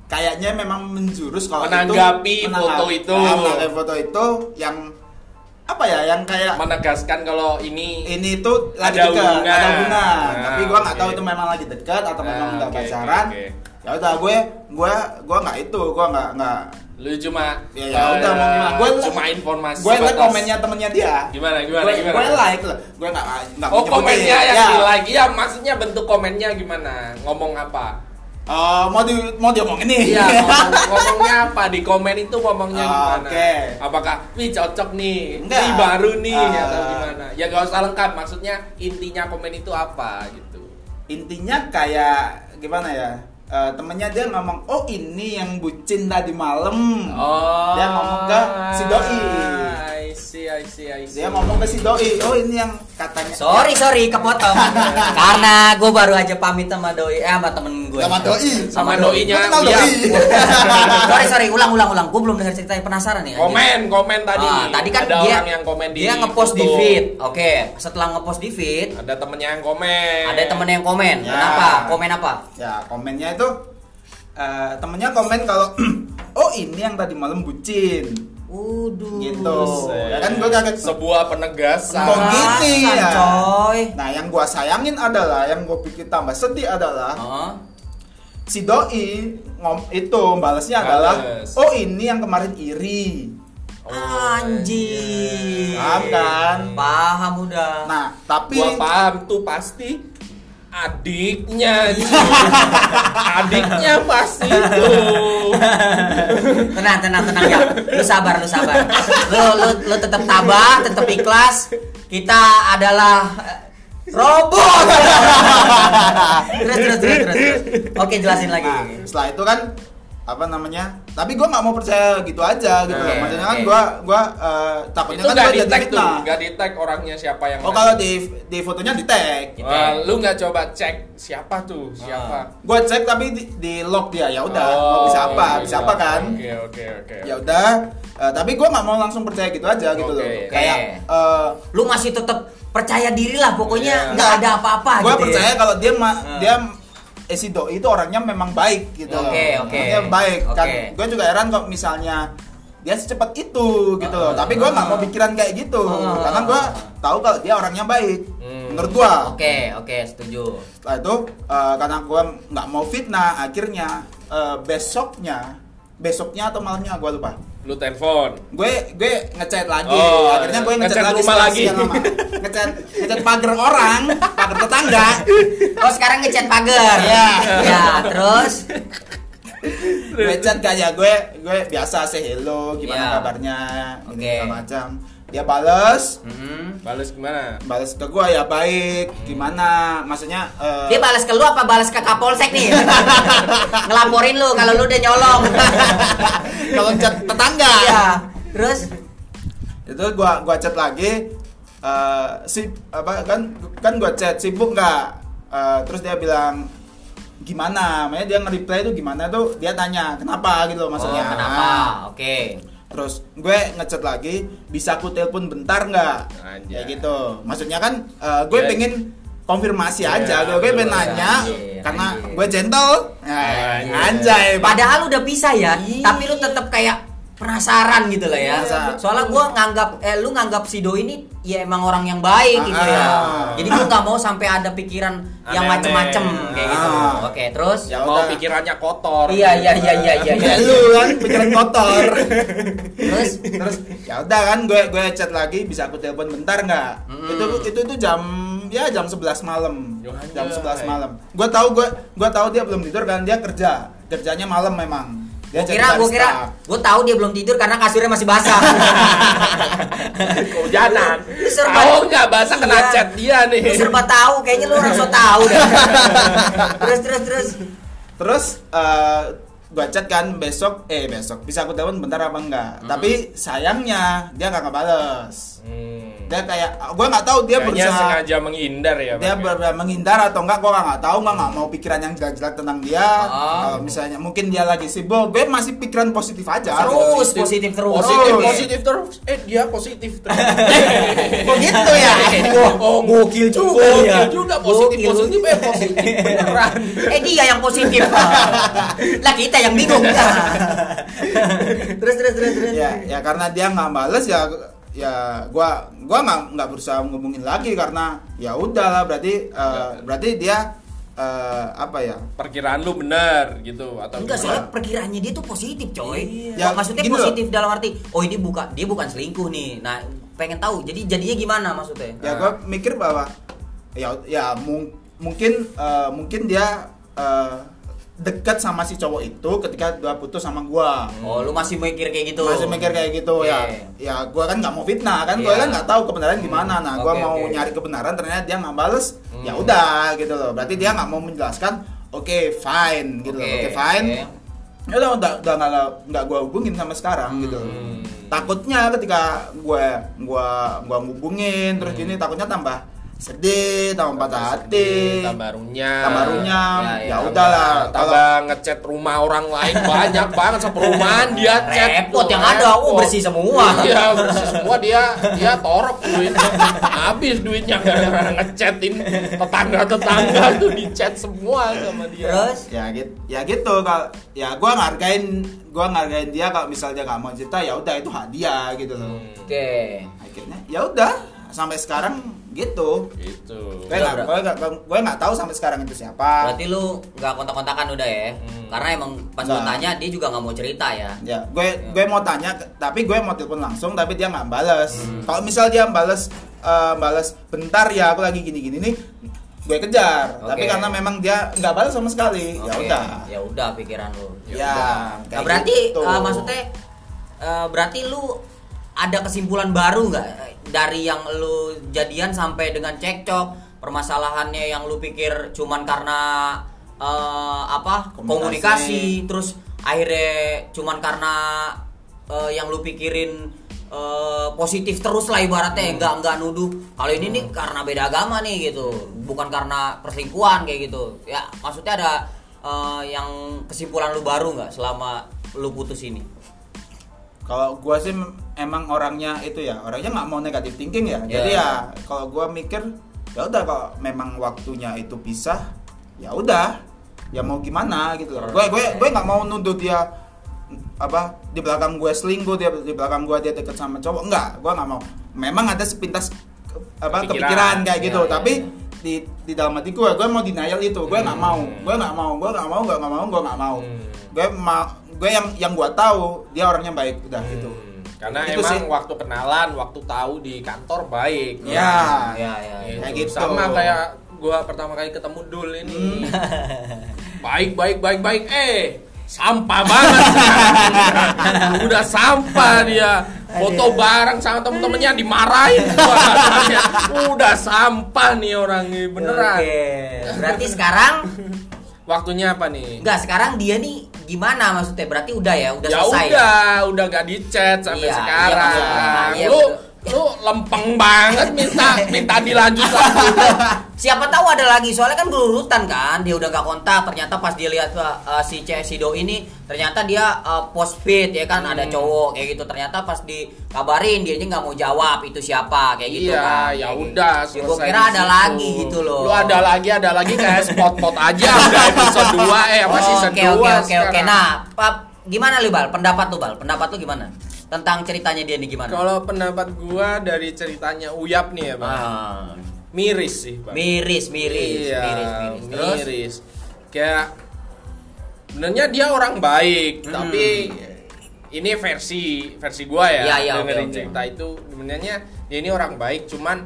kayaknya memang menjurus kalau Menanggapi itu foto itu. Ah, menanggapi foto itu yang apa ya yang kayak Menegaskan kalau ini ini tuh lagi Ada dekat hubungan. ada hubungan Nah, tapi gua nggak tahu oke. itu memang lagi dekat atau memang Ah, udah oke, pacaran oke, oke. ya udah gue gue gue nggak itu gue nggak nggak lu cuma Ya, ya udah, mau gimana. Gua- cuma informasi gue like komennya temennya dia gimana gimana gue gimana gue like lah gue nggak nggak oh komennya yang Ya. di like ya maksudnya bentuk komennya gimana ngomong apa Oh, mau di mau diomongin nih Iya, ngomong, ngomongnya apa di komen itu ngomongnya Ah, gimana? oke. Apakah wih cocok nih, Enggak. ini baru nih Ah. atau gimana? Ya gak usah lengkap, maksudnya intinya komen itu apa gitu. intinya kayak gimana ya Eh, temennya dia ngomong oh ini yang bucin tadi malam Oh, Dia ngomong ke si doi. I see, I see, I see. dia ngomong ke si doi oh ini yang katanya Sorry sorry kepotong karena gue baru aja pamit sama doi eh sama temen gue. sama doi Sama Sama doi. kenal Uya. doi sorry sorry ulang ulang ulang gue belum dengar ceritanya penasaran nih. anjing. Komen, komen tadi. Ah, tadi kan ada dia orang yang komen di dia ngepost di feed. Oke, setelah ngepost di feed Ada temennya yang komen. ada temen yang komen. Ya. Kenapa? Komen apa? ya komennya itu eh, temennya komen kalau oh ini yang tadi malam bucin Waduh. Gitu. Buset. Ya kan gua kaget. Sebuah penegasan. Kok gini Penasaran, ya? coy. nah yang gua sayangin adalah yang gua pikir tambah sedih adalah Heeh. si doi ngom itu balasnya adalah oh ini yang kemarin iri Oh, Anjing. Paham kan? Paham udah. nah tapi Gua paham tuh pasti adiknya cuy. adiknya pasti tuh tenang tenang tenang ya. Lu sabar lu sabar. Lu lu lu tetap tabah tetap ikhlas. Kita adalah eh, robot. Terus terus terus terus, terus. oke jelasin lagi. Nah, setelah itu kan apa namanya tapi gua nggak mau percaya gitu aja gitu Oke, maksudnya kan gua gua eh, takutnya itu kan di jadi tag tuh fitnah nggak di tag orangnya siapa yang oh kalau di di fotonya di tag Wah, tag. lu nggak coba cek siapa tuh siapa gua cek tapi di, di lock dia ya udah Oh, mau bisa apa iya. bisa apa kan oke oke oke ya udah eh, tapi gua nggak mau langsung percaya gitu aja gitu loh Oke. kayak eh, lu masih tetap percaya diri lah Iya. pokoknya nggak ada apa-apa gue gitu percaya ya. kalau dia ma- Hmm. dia eh, si doi itu orangnya memang baik gitu. Oke, oke. Orangnya baik kan Oke. gue juga heran kok misalnya dia secepat itu gitu loh Hmm. tapi gue nggak mau pikiran kayak gitu Hmm. karena gue tahu kalau dia orangnya baik Hmm. menurut gue oke oke setuju setelah itu eh, karena gue nggak mau fitnah akhirnya eh, besoknya besoknya atau malamnya gue lupa lu telepon gue gue ngechat lagi Oh, akhirnya gue ngechat ngechat lagi rumah lagi. ngechat ngechat pagar orang pagar tetangga oh sekarang ngechat pagar Iya. ya terus gue chat kayak gue gue biasa say hello gimana Iya. kabarnya ini Oke. segala macam dia bales. Mhm. balas gimana? Balas ke gue ya baik. Gimana? Maksudnya eh, Dia balas ke lu apa balas ke Kapolsek nih? Ngelaporin lu kalau lu udah nyolong. kalau chat tetangga. Iya. Terus? Itu gua gua chat lagi. Eh si apa kan kan gua chat sibuk nggak? Eh, terus dia bilang gimana? Makanya dia nge-reply itu gimana? Tuh dia tanya kenapa? Gitu loh maksudnya. Oh, kenapa? Oke. Terus gue ngechat lagi bisa aku telepon bentar nggak Anjay. kayak gitu maksudnya kan eh, gue Ya. pengen konfirmasi Ya, aja gue, gue pengen nanya Anjir, karena anjir. gue gentle Nah, anjay Pak. Padahal udah pisah ya, Ih. tapi lu tetap kayak penasaran gitu lah ya. Penasaran. Soalnya gua nganggap eh lu nganggap si Do ini ya emang orang yang baik gitu ya. Ah. Jadi gua nggak mau sampai ada pikiran yang macem-macem kayak gitu. Ah. Oke, terus Ya mau udah. pikirannya kotor Iya iya iya iya iya. Ya, lu kan pikiran kotor Terus terus ya udah kan gue gue chat lagi bisa aku telepon bentar nggak Mm. itu itu itu jam ya jam 11 malam jam 11 malam gue tahu gue gue tahu dia belum tidur kan dia kerja kerjanya malam memang dia Gua kira, gua barista. kira, gua tahu dia belum tidur karena kasurnya masih basah. kehujanan Lu serba- tahu nggak bahasa kena Iya. chat dia nih Lu serba tahu, kayaknya lu orang so tahu dah. terus terus terus. terus eh gue chat kan besok eh besok bisa aku telepon bentar apa enggak Mm. tapi sayangnya dia nggak ngebales Hmm. Dia kayak gue nggak tahu dia Kayaknya berusaha sengaja menghindar ya dia ya? benar menghindar atau enggak gua nggak tahu gua nggak mau pikiran yang jelek-jelek tentang dia Oh. kalau misalnya mungkin dia lagi sibuk gue masih pikiran positif aja Terus positif terus. positif Terus. positif terus eh dia positif terus kok gitu ya oh Gokil juga gokil ya. juga positif Gokil. positif eh positif beneran Eh dia yang positif. lah kita yang bingung. terus terus terus terus. ya ya karena dia nggak bales ya ya gua gua nggak nggak berusaha ngomongin lagi karena ya udahlah berarti eh, berarti dia eh, apa ya perkiraan lu bener gitu atau Enggak, soalnya perkiraannya dia tuh positif, coy. Iya. Ya, maksudnya Gini loh. positif dalam arti, oh ini bukan dia bukan selingkuh nih. Nah, pengen tahu. Jadi jadinya gimana maksudnya? ya gua mikir bahwa ya ya mung- mungkin eh, mungkin dia eh, dekat sama si cowok itu ketika dia putus sama gua Oh, lu masih mikir kayak gitu. masih mikir kayak gitu ya Oke. ya gua kan nggak mau fitnah kan gua Iya. kan nggak tahu kebenaran gimana nah gua Oke, mau oke. nyari kebenaran ternyata dia nggak bales ya Hmm. udah gitu loh berarti dia nggak mau menjelaskan oke fine gitu loh Oke, oke fine oke. ya udah udah nggak nggak gue hubungin sama sekarang gitu Hmm. takutnya ketika gue gua gua ngubungin terus gini takutnya tambah sedih tambah patah hati. tambah runyam. Tambah runyam. Ya, ya, ya. udahlah Tambah- tambah ngechat rumah orang lain banyak banget seperumahan dia chat repot yang ada oh repot. bersih semua. Iya bersih semua dia dia torok duit. Habis duitnya gara-gara ngechatin tetangga tetangga tuh di chat semua sama dia. Terus? Ya gitu ya gitu kalau ya gue ngargain gue ngargain dia kalau misalnya nggak mau cerita ya udah itu hak dia gitu loh. Hmm, oke. Akhirnya ya udah sampai sekarang gitu. Gitu. Gue nggak gue nggak gue nggak tahu sampai sekarang itu siapa. Berarti lu nggak kontak-kontakan udah ya? Hmm. karena emang pas Nggak. tanya dia juga nggak mau cerita ya? Ya gue gue mau tanya tapi gue mau telepon langsung tapi dia nggak balas Hmm. kalau misal dia balas eh, balas bentar ya aku lagi gini gini nih gue kejar. Tapi Oke. karena memang dia nggak balas sama sekali ya Oke, udah. Ya udah pikiran lu. Ya Nah, kayak berarti gitu. eh, maksudnya eh, berarti lu ada kesimpulan baru nggak? Dari yang lu jadian sampai dengan cekcok permasalahannya yang lu pikir cuman karena eh, apa Komunikasi. komunikasi. terus akhirnya cuman karena eh, yang lu pikirin eh, positif terus lah ibaratnya nggak nggak nuduh. Kalau ini nih karena beda agama nih gitu bukan karena perselingkuhan kayak gitu. Ya maksudnya ada eh, yang kesimpulan lu baru nggak selama lu putus ini? Kalau gua sih emang orangnya itu ya, orangnya nggak mau negatif thinking ya. Ya. Jadi ya kalau gua mikir ya udah kalau memang waktunya itu pisah, ya udah. Ya mau gimana gitu loh. Gue gue gue nggak mau nuduh dia apa di belakang gue selingkuh dia di belakang gue dia deket sama cowok enggak gue nggak mau memang ada sepintas ke- apa Kepikiran. kepikiran kayak gitu Ya, ya, tapi ya. di di dalam hati gue gue mau denial itu gue nggak mau Hmm. gue nggak mau gue nggak mau gue nggak mau gue nggak mau Hmm. gue mau gue yang yang gue tahu dia orangnya baik udah gitu Hmm, karena Itu emang sih. waktu kenalan waktu tahu di kantor baik Ya. ya ya, ya. Kayak Gitu. gitu. sama kayak gua pertama kali ketemu Dul ini baik baik baik baik eh sampah banget udah sampah dia foto bareng sama temen-temennya dimarahin gua. udah sampah nih orang ini beneran Oke. berarti sekarang waktunya apa nih Enggak, sekarang dia nih gimana maksudnya? Berarti udah ya, udah ya selesai. udah udah gak di chat sampai Iya, sekarang iya. Iya, lu lu lempeng banget minta minta dilanjut lagi Siapa tahu ada lagi, soalnya kan berurutan kan. Dia udah gak kontak, ternyata pas dia lihat uh, uh, si C si Do ini ternyata dia uh, post feed ya kan ada Hmm. cowok kayak gitu. Ternyata pas dikabarin dia nggak mau jawab itu siapa kayak gitu iya, kan. ya Kayak udah gitu. Ya, selesai kira ada situ. lagi gitu loh. Lu ada lagi, ada lagi kayak spot-spot aja udah episode 2 eh apa Oh, season Oke 2 oke oke oke. Nah, Pak, gimana lu Bal? Pendapat lu Bal? Pendapat lu gimana? Tentang ceritanya dia nih gimana? Kalau pendapat gua dari ceritanya Uyap nih ya, Bang. Ah, Miris sih, Bang. miris, miris, Iya, miris, miris. Terus miris. Kayak sebenarnya dia orang baik, Hmm. tapi ini versi versi gua ya. Iya, iya, dengerin oke. cerita itu sebenarnya dia ini orang baik, cuman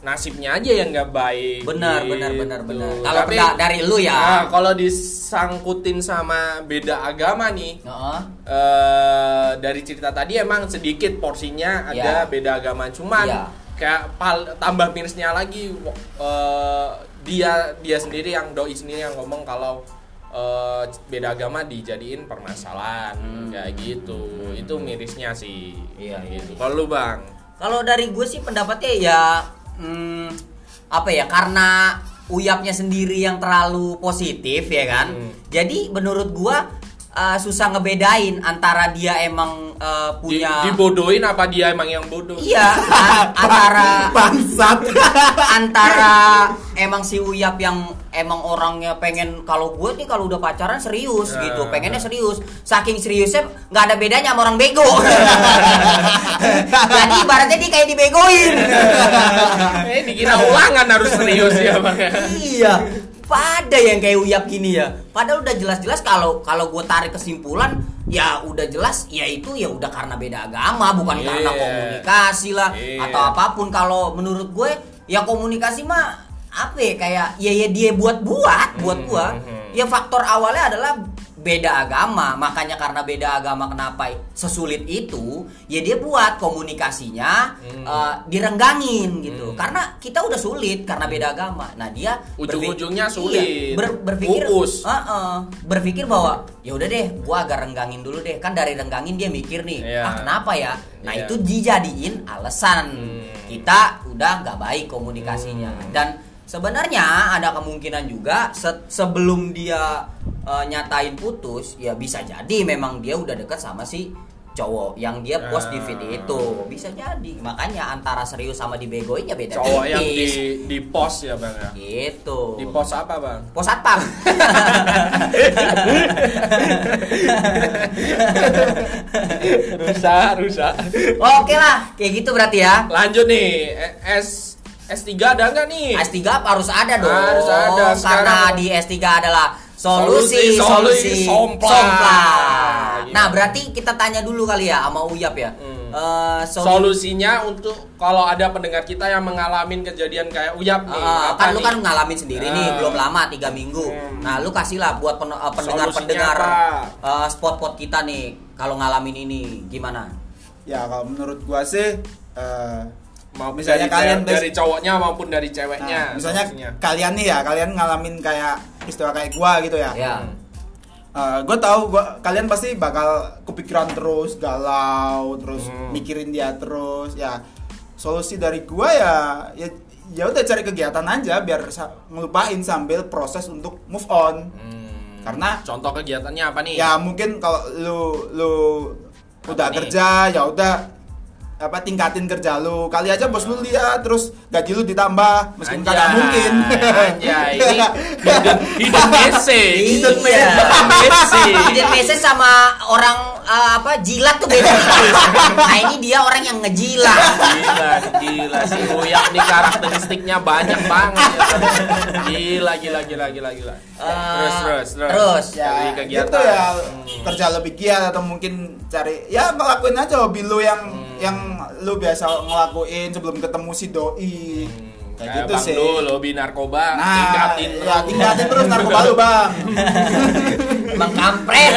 nasibnya aja yang nggak baik. Benar, gitu. benar, benar, benar. Kalau dari lu ya. Nah, kalau disangkutin sama beda agama nih, Heeh. eh dari cerita tadi emang sedikit porsinya ada Iya. beda agama cuman Iya. Kayak pal- tambah minusnya lagi eh, dia dia sendiri yang doi sendiri yang ngomong kalau eh, beda agama dijadiin permasalahan Hmm. kayak gitu itu mirisnya sih Iya, iya, gitu iya. kalau lu bang Kalau dari gue sih pendapatnya ya hmm, apa ya karena uyapnya sendiri yang terlalu positif ya kan. Hmm. Jadi menurut gua uh, susah ngebedain antara dia emang uh, Di- punya dibodohin apa dia emang yang bodoh Iya, antara bangsat antara emang si Uyap yang emang orangnya pengen kalau gue nih kalau udah pacaran serius Nah. gitu, pengennya serius. Saking seriusnya nggak ada bedanya sama orang bego. Jadi ibaratnya dia kayak dibegoin. eh dikira ulangan harus serius ya bang ya. iya. Pada yang kayak Uyap gini ya. Padahal udah jelas-jelas kalau kalau gue tarik kesimpulan ya udah jelas ya itu ya udah karena beda agama bukan Iya. karena komunikasi lah Iya. atau apa pun kalau menurut gue ya komunikasi mah apa ya kayak ya ya dia buat buat buat Hmm, gua hmm. ya faktor awalnya adalah beda agama makanya karena beda agama kenapa sesulit itu ya dia buat komunikasinya Hmm. eh, direnggangin gitu Hmm. karena kita udah sulit karena beda agama nah dia Ujung-ujungnya Iya, sulit. ber- berpikir Pupus. Heeh, berpikir bahwa ya udah deh gua agak renggangin dulu deh kan dari renggangin dia mikir nih Iya. ah kenapa ya nah Iya. itu dijadiin alasan Hmm. kita udah nggak baik komunikasinya Hmm. dan sebenarnya ada kemungkinan juga se- sebelum dia eh, nyatain putus ya bisa jadi memang dia udah deket sama si cowok yang dia post di feed Ah. itu bisa jadi makanya antara serius sama dibegoin ya beda Cowok yang di tipis di pos ya bang ya. gitu Di pos apa bang? pos satpam rusak rusak. oke lah kayak gitu berarti ya Lanjut nih E- S S3 ada nggak nih? S3 harus ada dong. Harus ada. Karena Sekarang- di S3 adalah solusi Solusi, solusi, solusi, sompla. sompla. Gitu. Nah, berarti kita tanya dulu kali ya sama Uyap ya. Hmm. Solu- Solusinya untuk kalau ada pendengar kita yang mengalami kejadian kayak Uyap nih, apa kan lu kan ngalamin sendiri nih Ah. belum lama tiga minggu. Hmm. Nah lu kasih lah buat pen- eh, pendengar-pendengar Solusinya eh, spot-spot kita nih kalau ngalamin ini gimana? Ya kalau menurut gua sih eh, mau misalnya dari, kalian bes- dari cowoknya maupun dari ceweknya. Nah, misalnya solusinya. kalian nih ya, kalian ngalamin kayak istilah kayak gua gitu ya. Ya. gue tahu gua kalian pasti bakal kepikiran terus, galau, terus Hmm. mikirin dia terus. Ya solusi dari gua ya ya ya udah cari kegiatan aja biar sa- ngelupain sambil proses untuk move on. Hmm. Karena contoh kegiatannya apa nih? ya mungkin kalau lu lu udah nih? kerja ya udah apa tingkatin kerja lu kali aja bos lu lihat terus gaji lu ditambah meskipun kagak mungkin Anjay, ini hidden, hidden message. Hidden Hidden message. message. Hidden message sama orang eh, apa jilat tuh beda. nah ini dia orang yang ngejilat. Gila, gila si Uyak nih karakteristiknya banyak banget ya. Gila, gila, gila, gila, gila. Eh, terus, terus, terus. terus. ya Cari kegiatan. gitu ya Hmm. kerja lebih giat atau mungkin cari ya ngelakuin aja hobi lu yang Hmm. Yang lu biasa ngelakuin sebelum ketemu si doi. Hmm, kayak kayak gitu Bang sih Dul, hobi narkoba, nah tingkatin ya terus. tingkatin terus narkoba lu bang Bang kampret.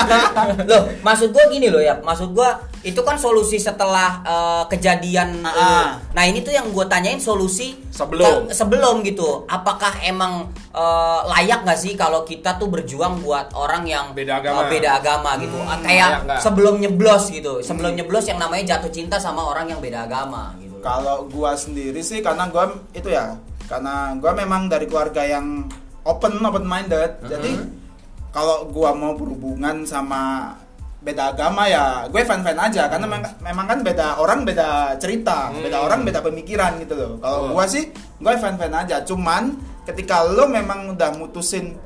loh, maksud gua gini loh ya. Maksud gua itu kan solusi setelah eh, kejadian Ah, lu. ah. Nah, ini tuh yang gua tanyain solusi Sebelum. ke- sebelum gitu. Apakah emang eh, layak nggak sih kalau kita tuh berjuang buat orang yang Beda agama. eh, beda agama gitu. Hmm, Kayak sebelum nyeblos gitu. Sebelum nyeblos yang namanya jatuh cinta sama orang yang beda agama gitu. Kalau gua sendiri sih karena gua itu ya, karena gua memang dari keluarga yang open open minded. Jadi kalau gua mau berhubungan sama beda agama ya, gue fan fan aja karena memang, memang kan beda orang beda cerita, Hmm. beda orang beda pemikiran gitu loh. Kalau Oh. gua sih gue fan fan aja. Cuman ketika lo memang udah mutusin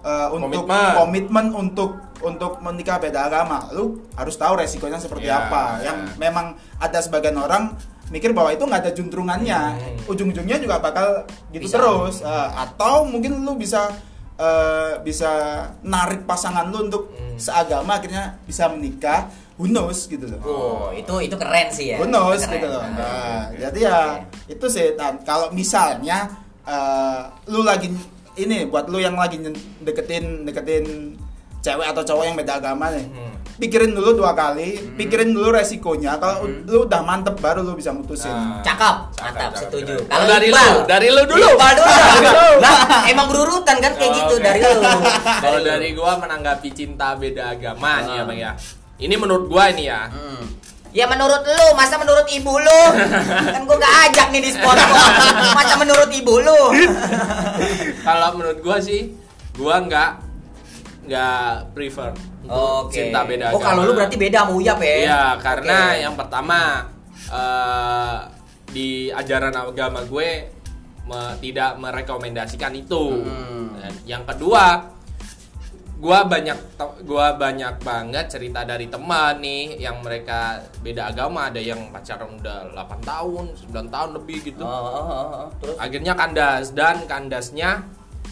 uh, untuk Komitmen. komitmen untuk untuk menikah beda agama, lu harus tahu resikonya seperti Ya, apa. ya. Yang memang ada sebagian orang mikir bahwa itu nggak ada juntrungannya Hmm. ujung-ujungnya juga bakal gitu Bisa. terus Eh, atau mungkin lu bisa eh, bisa narik pasangan lu untuk Hmm. seagama akhirnya bisa menikah who knows gitu loh Oh, itu itu keren sih ya. who knows Keren. gitu loh Nah, Nah, jadi ya Oke. itu sih Dan kalau misalnya eh, lu lagi ini buat lu yang lagi deketin deketin cewek atau cowok yang beda agama nih Hmm. Pikirin dulu dua kali pikirin dulu resikonya kalau Hmm. lu udah mantep baru lu bisa mutusin Nah. Cakep, Cakep, mantap, cakep, setuju. Kalau dari Iqbal, lu, dari lu dulu. Iqbal dulu. Dari lu. Nah, emang berurutan kan kayak Oh, gitu oke. dari lu. Kalau dari gua menanggapi cinta beda agama nih ya bang ya. Ini menurut gua ini ya. Hmm. Ya menurut lu, masa menurut ibu lu? kan gua gak ajak nih di spot Masa menurut ibu lu? Kalau menurut gua sih, gua nggak nggak prefer Oke. cinta beda Oh, agama. kalau lu berarti beda sama Uyap ya? Iya, karena Oke. yang pertama eh, di ajaran agama gue me- tidak merekomendasikan itu. Hmm. Dan yang kedua, gua banyak gua banyak banget cerita dari teman nih yang mereka beda agama, ada yang pacaran udah 8 tahun, 9 tahun lebih gitu. Oh, oh, oh, oh. Terus? Akhirnya kandas dan kandasnya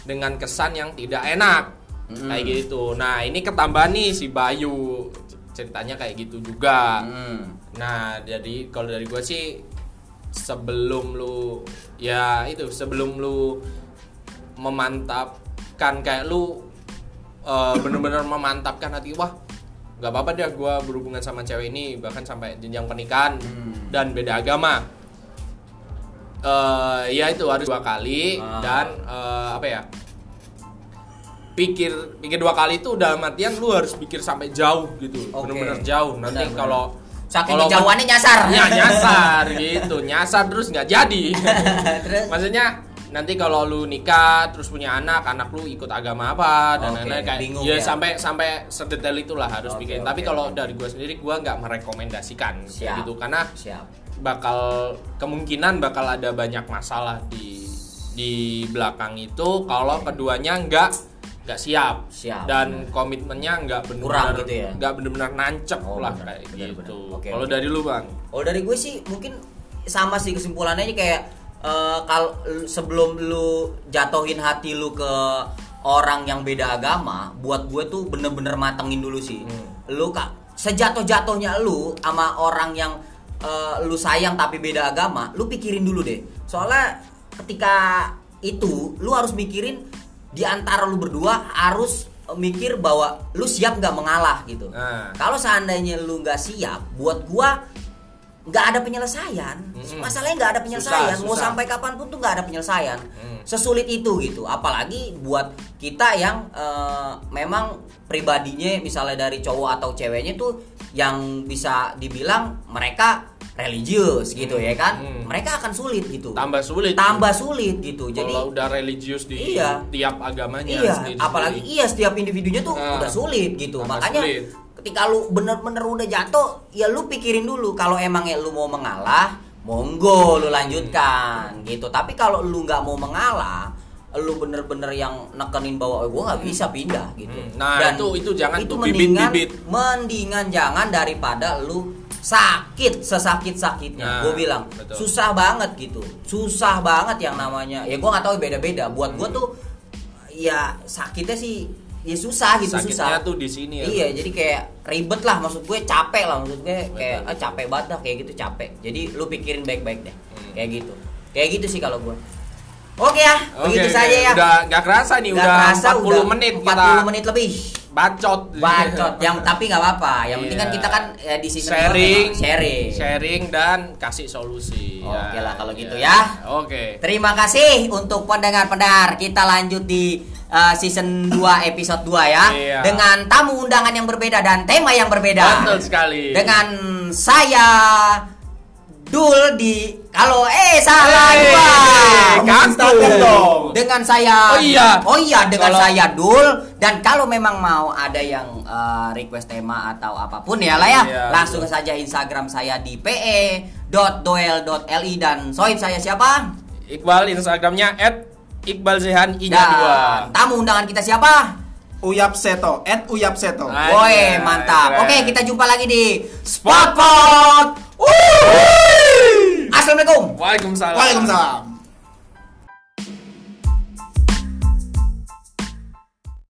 dengan kesan yang tidak enak. Hmm. Kayak gitu. Nah, ini ketambah nih si Bayu ceritanya kayak gitu juga. Hmm. Nah, jadi kalau dari gue sih sebelum lu ya itu sebelum lu memantapkan kayak lu eh, bener-bener memantapkan hati wah nggak apa-apa deh gue berhubungan sama cewek ini bahkan sampai jenjang pernikahan Hmm. dan beda agama eh ya itu harus dua kali Ah. dan eh, apa ya pikir pikir dua kali itu udah artian lu harus pikir sampai jauh gitu Oke. bener-bener jauh nanti kalau Saking kalau kejauhannya nyasar. ya nyasar gitu nyasar terus nggak jadi Terus? maksudnya nanti kalau lu nikah terus punya anak anak lu ikut agama apa dan lain-lain kayak bingung ya, ya. sampai sampai sedetail itulah harus Oke, bikin oke, tapi kalau oke. dari gue sendiri gue nggak merekomendasikan Siap. gitu karena Siap. bakal kemungkinan bakal ada banyak masalah di di belakang itu kalau keduanya nggak nggak siap, Siap, dan komitmennya nggak benar-benar gitu ya? nggak benar-benar nancep Oh, lah benar, kayak benar, gitu benar. Oke, kalau oke. dari lu bang Oh dari gue sih mungkin sama sih kesimpulannya kayak eh, kalau sebelum lu jatuhin hati lu ke orang yang beda agama, buat gue tuh bener-bener matengin dulu sih. Hmm. Lu kak sejatuh-jatuhnya lu sama orang yang eh, lu sayang tapi beda agama, lu pikirin dulu deh. Soalnya ketika itu lu harus mikirin di antara lu berdua harus mikir bahwa lu siap nggak mengalah gitu. Nah. Kalau seandainya lu nggak siap, buat gua nggak ada penyelesaian. Mm-mm. Masalahnya nggak ada penyelesaian. Susah, Mau susah. sampai kapan pun tuh nggak ada penyelesaian. Mm. Sesulit itu gitu. Apalagi buat kita yang eh, memang pribadinya misalnya dari cowok atau ceweknya tuh yang bisa dibilang mereka religius gitu ya kan. Mm. Mereka akan sulit gitu. tambah sulit Tambah sulit gitu. Jadi kalau udah religius di Iya. tiap agamanya Iya, sendiri-sendiri. apalagi iya setiap individunya tuh Nah, udah sulit gitu. Makanya sulit. ketika lu bener-bener udah jatuh, ya lu pikirin dulu kalau emang ya lu mau mengalah, monggo lu lanjutkan gitu. Tapi kalau lu nggak mau mengalah, lu bener-bener yang nekenin bahwa oh, gue nggak bisa pindah gitu. Hmm, nah, itu- itu jangan tuh mendingan, bibit-bibit. mendingan jangan daripada lu sakit sesakit-sakitnya. Nah, gue bilang betul. susah banget gitu, susah banget yang namanya. Ya gue nggak tahu beda-beda. Buat gue Hmm. tuh ya sakitnya sih ya susah gitu sakitnya susah. tuh di sini ya Iya, jadi kayak ribet lah maksud gue capek lah maksud gue kayak ah, capek banget dah kayak gitu capek. Jadi lu pikirin baik-baik deh. Hmm. Kayak gitu. Kayak gitu sih kalau gue. Oke ya, Oke, begitu oke. saja ya. udah nggak kerasa nih Nggak udah kerasa, 40 udah menit 40 kita menit lebih. Bacot Bacot yang tapi nggak apa-apa. Yang penting kan Iya. kita kan ya, di season sharing sharing. sharing dan kasih solusi Oke lah, kalau gitu iya. ya. oke Terima kasih untuk pendengar-pendengar. Kita lanjut di uh, season 2 episode 2 ya. Iya. Dengan tamu undangan yang berbeda dan tema yang berbeda. betul sekali Dengan saya Dul di kalau eh salah Eh, gua. dong. Dengan saya Oh iya. Oh iya dengan Kalau- saya Dul dan kalau memang mau ada yang uh, request tema atau apa pun ya lah ya, Iya, langsung betul. saja Instagram saya di pe.doel.li dan soib saya siapa? Iqbal Instagramnya at Iqbal Zehan Inya Dan dua tamu undangan kita siapa? Uyap Seto, at Uyap Seto. Woi, mantap. Oke, kita jumpa lagi di 声咩工？喂，咁晒啦！喂，咁晒！